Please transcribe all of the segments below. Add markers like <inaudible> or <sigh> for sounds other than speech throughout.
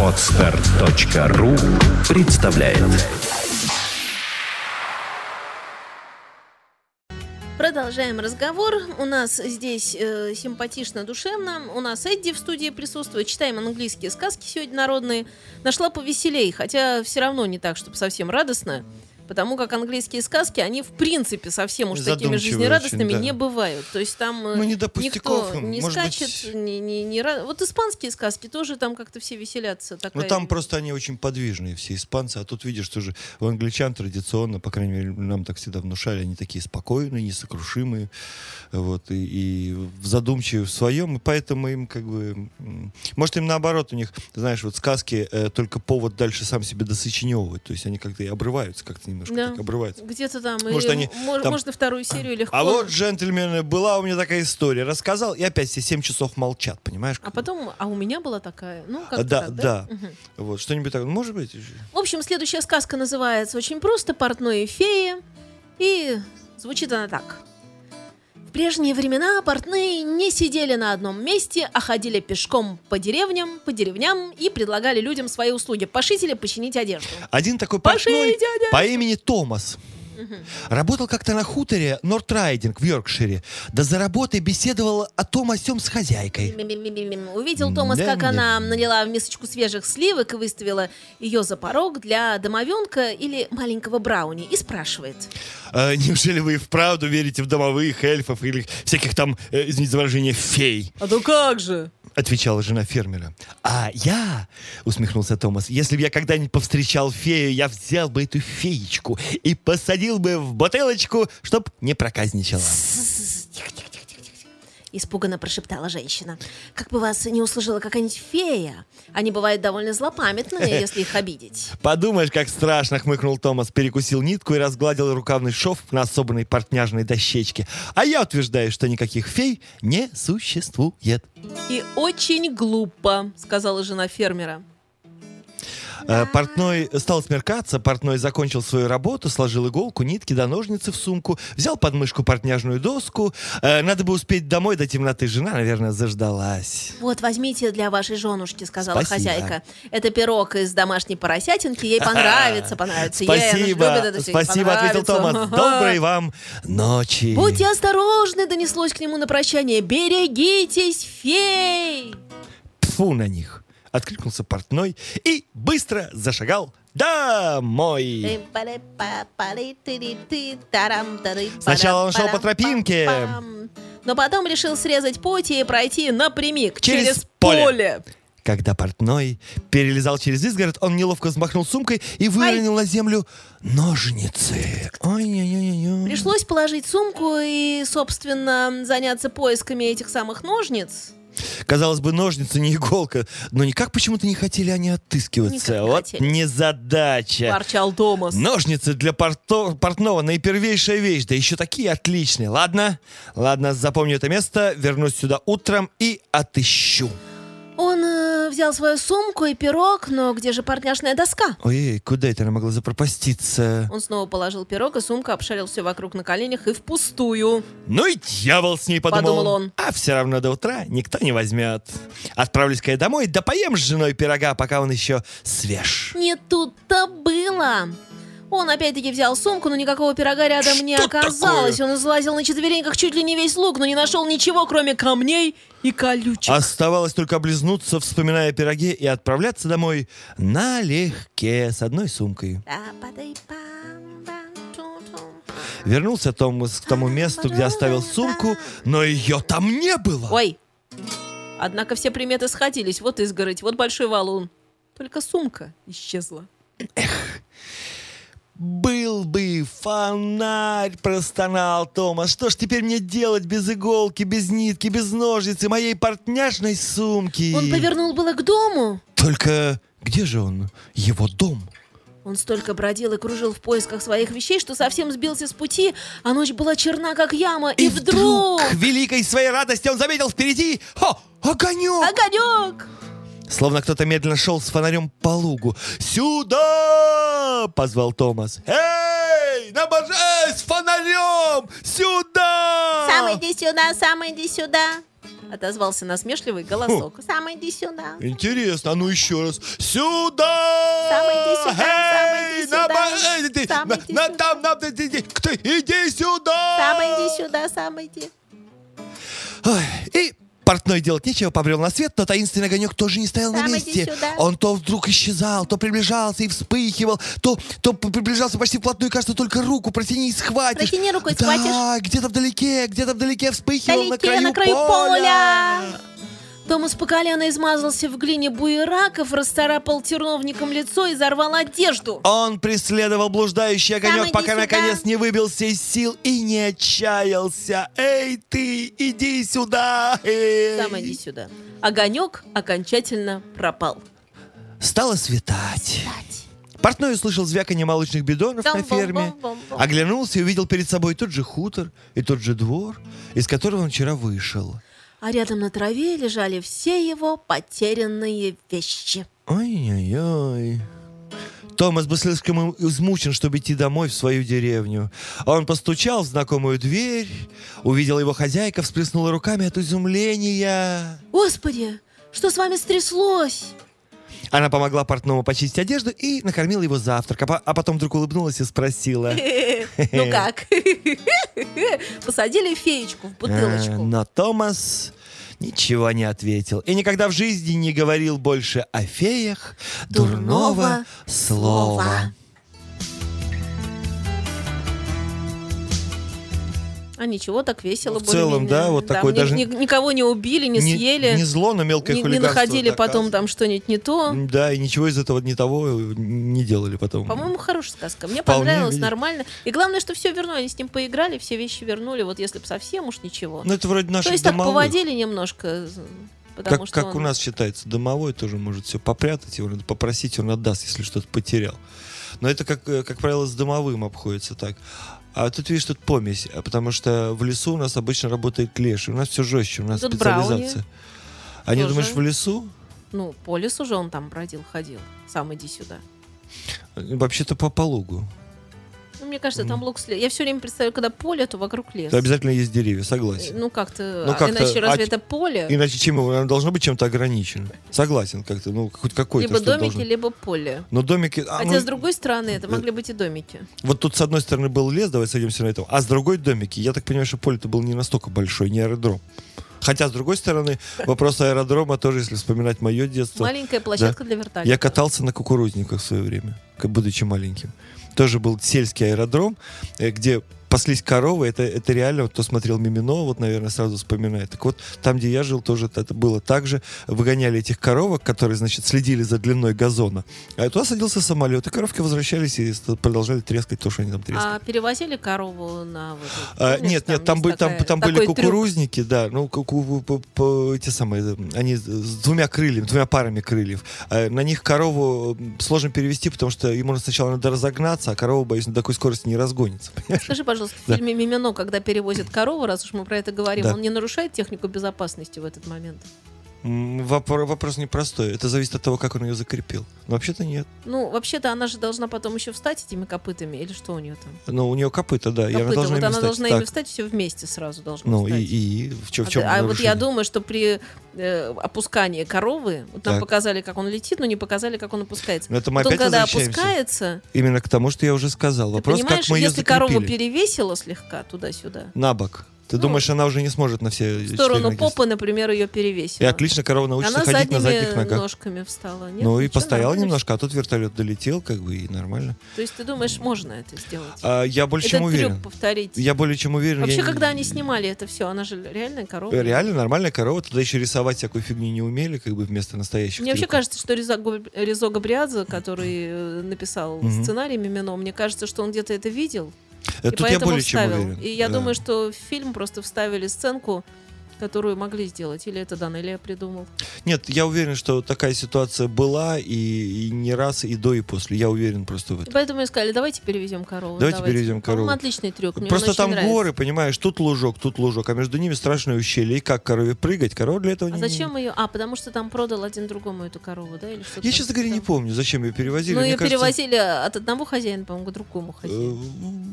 Отстар.ру представляет Продолжаем разговор. У нас здесь э, симпатично, душевно. У нас Эдди в студии присутствует. Читаем английские сказки сегодня народные. Нашла повеселей, хотя все равно не так, чтобы совсем радостно. Потому как английские сказки, они в принципе совсем уж такими жизнерадостными очень, да. не бывают. То есть там э, Ну, не до никто не может скачет, быть. не, не, не Вот испанские сказки тоже там как-то все веселятся. Ну Такая... там просто они очень подвижные, все испанцы. А тут видишь, что же у англичан традиционно, по крайней мере, нам так всегда внушали, они такие спокойные, несокрушимые, вот, и, и задумчивые в своем, и поэтому им как бы... Может, им наоборот, у них, знаешь, вот сказки э, только повод дальше сам себе досочиневывать. То есть они как-то и обрываются, как-то немножко Да. так обрываются. Где-то там, Может, или они там- можно вторую серию легко. А вот, джентльмены, была у меня такая история. Рассказал, и опять все 7 часов молчат, понимаешь? А потом, а у меня была такая, ну, как да, да. Мгм. Вот, что-нибудь такое. Может быть? В общем, следующая сказка называется очень просто «Портной и фея». И звучит она так. Прежние времена портные не сидели на одном месте, а ходили пешком по деревням, по деревням и предлагали людям свои услуги пошить или починить одежду. Один такой Пошить портной одежду. по имени Томас. Работал как-то на хуторе Нортрайдинг в Йоркшире. Да за работой беседовал о том о сём с хозяйкой. Увидел Томас, как она налила в мисочку свежих сливок и выставила ее за порог для домовенка или маленького брауни и спрашивает. «А неужели вы и вправду верите в домовых эльфов или всяких там, э, извините за выражение, фей? А то как же? Отвечала жена фермера. А я, усмехнулся Томас, если бы я когда-нибудь повстречал фею, я взял бы эту феечку и посадил бы в бутылочку, чтоб не проказничала. Испуганно прошептала женщина. Как бы вас не услышала какая-нибудь фея. Они бывают довольно злопамятные, <laughs> если их обидеть. Подумаешь, как страшно, хмыкнул Томас, перекусил нитку и разгладил рукавный шов на особенной портняжной дощечке. А я утверждаю, что никаких фей не существует. И очень глупо, сказала жена фермера. Э, Портной стал смеркаться, портной закончил свою работу, сложил иголку, нитки да ножницы в сумку, взял под мышку портняжную доску. Э, Надо бы успеть домой до темноты. Жена, наверное, заждалась. Вот, возьмите для вашей женушки, сказала Спасибо. хозяйка. Это пирог из домашней поросятинки, ей понравится, понравится. ей, же Спасибо, любит это спасибо, ответил понравится. Томас. <laughs> Доброй вам ночи. Будьте осторожны, донеслось к нему на прощание. Берегитесь, фей! Фу на них. Откликнулся портной и быстро зашагал домой. Сначала он шел по тропинке. Но потом решил срезать пути и пройти напрямик Через через, поле. поле. Когда портной перелезал через изгород, он неловко взмахнул сумкой и выронил на землю ножницы. Ой-ой-ой-ой. Пришлось положить сумку и, собственно, заняться поисками этих самых ножниц. Казалось бы, ножницы не иголка, но никак почему-то не хотели они отыскиваться. Никак не вот хотели. незадача. Ворчал Томас. Ножницы для порто- портного наипервейшая вещь, да еще такие отличные. Ладно, ладно, запомню это место, вернусь сюда утром и отыщу. Он э, взял свою сумку и пирог, но где же портняшная доска? Ой, куда это она могла запропаститься? Он снова положил пирог, и сумка обшарил все вокруг на коленях и впустую. Ну и дьявол с ней, подумал, Подумал он. А все равно до утра никто не возьмет. Отправлюсь-ка я домой, да поем с женой пирога, пока он еще свеж. Не тут-то было. Он опять-таки взял сумку, но никакого пирога рядом не Что оказалось. Он излазил на четвереньках чуть ли не весь лук, но не нашел ничего, кроме камней и колючек. Оставалось только облизнуться, вспоминая о пироге, и отправляться домой налегке, с одной сумкой. Вернулся Томас к тому месту, где оставил сумку, но ее там не было. Ой. Однако все приметы сходились. Вот изгородь, вот большой валун. Только сумка исчезла. Был бы фонарь, простонал Томас. Что ж теперь мне делать без иголки, без нитки, без ножницы, моей портняжной сумки? Он повернул было к дому. Только где же он? Его дом. Он столько бродил и кружил в поисках своих вещей, что совсем сбился с пути, а ночь была черна, как яма. И, вдруг... к великой своей радости он заметил впереди о, огонек. Огонек! Словно кто-то медленно шел с фонарем по лугу. «Сюда!» — позвал Томас. «Эй, набожай с фонарем! Сюда!» Сам иди сюда, сам иди сюда. Отозвался насмешливый голосок. Сам иди сюда. Интересно, а ну еще раз. Сюда! Сам иди сюда, сам иди Эй, сюда. на эй, Сам на- иди на- сюда. там, на- ты- кто- иди сюда! Сам иди сюда, сам иди. Ой, И портной делать нечего, побрел на свет, но таинственный огонек тоже не стоял на Сам иди месте. Он то вдруг исчезал, то приближался и вспыхивал, то, то приближался почти вплотную, кажется, только руку протяни и схватишь. Протяни руку и да, схватишь. где-то вдалеке, где-то вдалеке вспыхивал на Вдалеке, краю, на краю поля. поля. Томас по колено измазался в глине буераков, расцарапал терновником лицо и зарвал одежду. Он преследовал блуждающий огонек, пока сюда. наконец не выбился из сил и не отчаялся. Эй, ты, иди сюда! эй!» Сам иди сюда. Огонек окончательно пропал. Стало светать. Портной услышал звяканье молочных бидонов на ферме, оглянулся и увидел перед собой тот же хутор и тот же двор, из которого он вчера вышел. А рядом на траве лежали все его потерянные вещи. Ой-ой-ой. Томас был слишком измучен, чтобы идти домой в свою деревню. Он постучал в знакомую дверь, увидел его хозяйка, всплеснула руками от изумления. Господи, что с вами стряслось? Она помогла портному почистить одежду и накормила его завтрак, а по- а потом вдруг улыбнулась и спросила. <laughs> Ну как? <laughs> Посадили феечку в «А, бутылочку. Но Томас ничего не ответил и никогда в жизни не говорил больше о феях Дурного слова. А ничего, так весело Ну, в целом, да, вот такой ни- даже- ни- Никого не убили, не Не- съели. Не зло, но мелкое не, не хулиганство. находили потом доказано. там что-нибудь не то. Да, и ничего из этого не того не делали потом. По-моему, хорошая сказка. Мне Вполне, понравилось, видишь. нормально. И главное, что все вернули. Они с ним поиграли, все вещи вернули. Вот если бы совсем уж ничего. Ну, это вроде То наших есть так домовых. поводили немножко. Потому Как, как он- у нас считается, домовой тоже может все попрятать, его надо попросить, он отдаст, если что-то потерял. Но это, как, э, как правило, с домовым обходится так. А тут, видишь, тут помесь, а потому что в лесу у нас обычно работает леший. У нас все жестче, у нас Тут специализация. А не думаешь, в лесу? Ну, по лесу же он там бродил, ходил. Сам иди сюда. Вообще-то по пологу. Ну, мне кажется, там лук след. Я все время представляю, когда поле, то вокруг лес. То обязательно есть деревья, согласен. Ну, как-то. Ну, а как-то, иначе разве а это поле? Иначе чем его? Оно должно быть чем-то ограничено. Согласен, как-то, ну, хоть какой-то. либо домики, должно- либо поле. Но домики... а, Хотя, ну, с другой стороны, это могли быть и домики. Вот тут с одной стороны был лес, давай сойдемся на этом, а с другой домики. Я так понимаю, что поле-то было не настолько большое, не аэродром. Хотя, с другой стороны, вопрос аэродрома тоже, если вспоминать мое детство. Маленькая площадка для вертолета. Я катался на кукурузниках в свое время, как будучи маленьким. Тоже был сельский аэродром, э, где паслись коровы, это, это реально, вот кто смотрел Мимино, вот, наверное, сразу вспоминает. Так вот, там, где я жил, тоже это было так же. Выгоняли этих коровок, которые, значит, следили за длиной газона. А туда садился самолет, и коровки возвращались и продолжали трескать то, что они там трескали. А перевозили корову на вот А, нет, нет, там, были, там, такая- там были такой трюк? кукурузники, да, ну, ку- ку- ку- ку- эти самые, э, они с- двумя крыльями, двумя парами крыльев. А На них корову сложно перевести, потому что ему сначала надо разогнаться, а корова, боюсь, на такой скорости не разгонится. Скажи, пожалуйста, в Да. фильме «Мимино», когда перевозят корову, раз уж мы про это говорим, он не нарушает технику безопасности в этот момент? М, Вопор- вопрос непростой. Это зависит от того, как он ее закрепил. Но вообще-то нет. Ну, вообще-то она же должна потом еще встать этими копытами, или что у нее там? Но у нее копыта, да, и она Копыта, должна вот она встать. должна Так. ими встать, все вместе сразу должно Ну и, встать. и в чем, А в чем а, вот я думаю, что при э, опускании коровы, вот нам Так. показали, как он летит, но не показали, как он опускается. Но это мы опять когда опускается, Именно к тому, что я уже сказал. ты Вопрос, понимаешь, как мы ее если корову закрепили. перевесила слегка туда-сюда, На бок. Ты Ну, думаешь, она уже не сможет на все в сторону ноги попы, например, ее перевесила. И отлично корова научится Она ходить на задних ногах. ножками встала. Нет, ну и постояла нормально немножко, а тут вертолет долетел, как бы, и нормально. То есть ты думаешь, можно это сделать? А, я больше Этот чем уверен. трюк повторить. Я более чем уверен. Вообще, я когда они снимали это все, она же реальная корова. Реально нормальная корова, тогда еще рисовать всякую фигню не умели, как бы вместо настоящих. Мне вообще трюков. кажется, что Реза, Гу- Резо Габриадзе, который э, написал сценарий Мимино, мне кажется, что он где-то это видел, Э, и Тут я поэтому более чем вставил. уверен. И я да. думаю, что в фильм просто вставили сценку, которую могли сделать. Или это Данелия придумал. Нет, я уверен, что такая ситуация была и, и не раз, и до, и после. Я уверен просто в И этом. поэтому и сказали, давайте перевезем корову. Давайте перевезем По-моему, корову. отличный трюк. мне Просто там нравится. горы, понимаешь, тут лужок, тут лужок, а между ними страшное ущелье. И как корове прыгать? Корова для этого А не... зачем ее? А, потому что там продал один другому эту корову, да? Или Я, честно говоря, не помню, зачем ее перевозили. Ну, ее кажется, перевозили от одного хозяина, по-моему, к другому э, хозяину.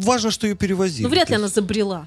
Важно, что ее перевозили. Ну, вряд ли она забрела.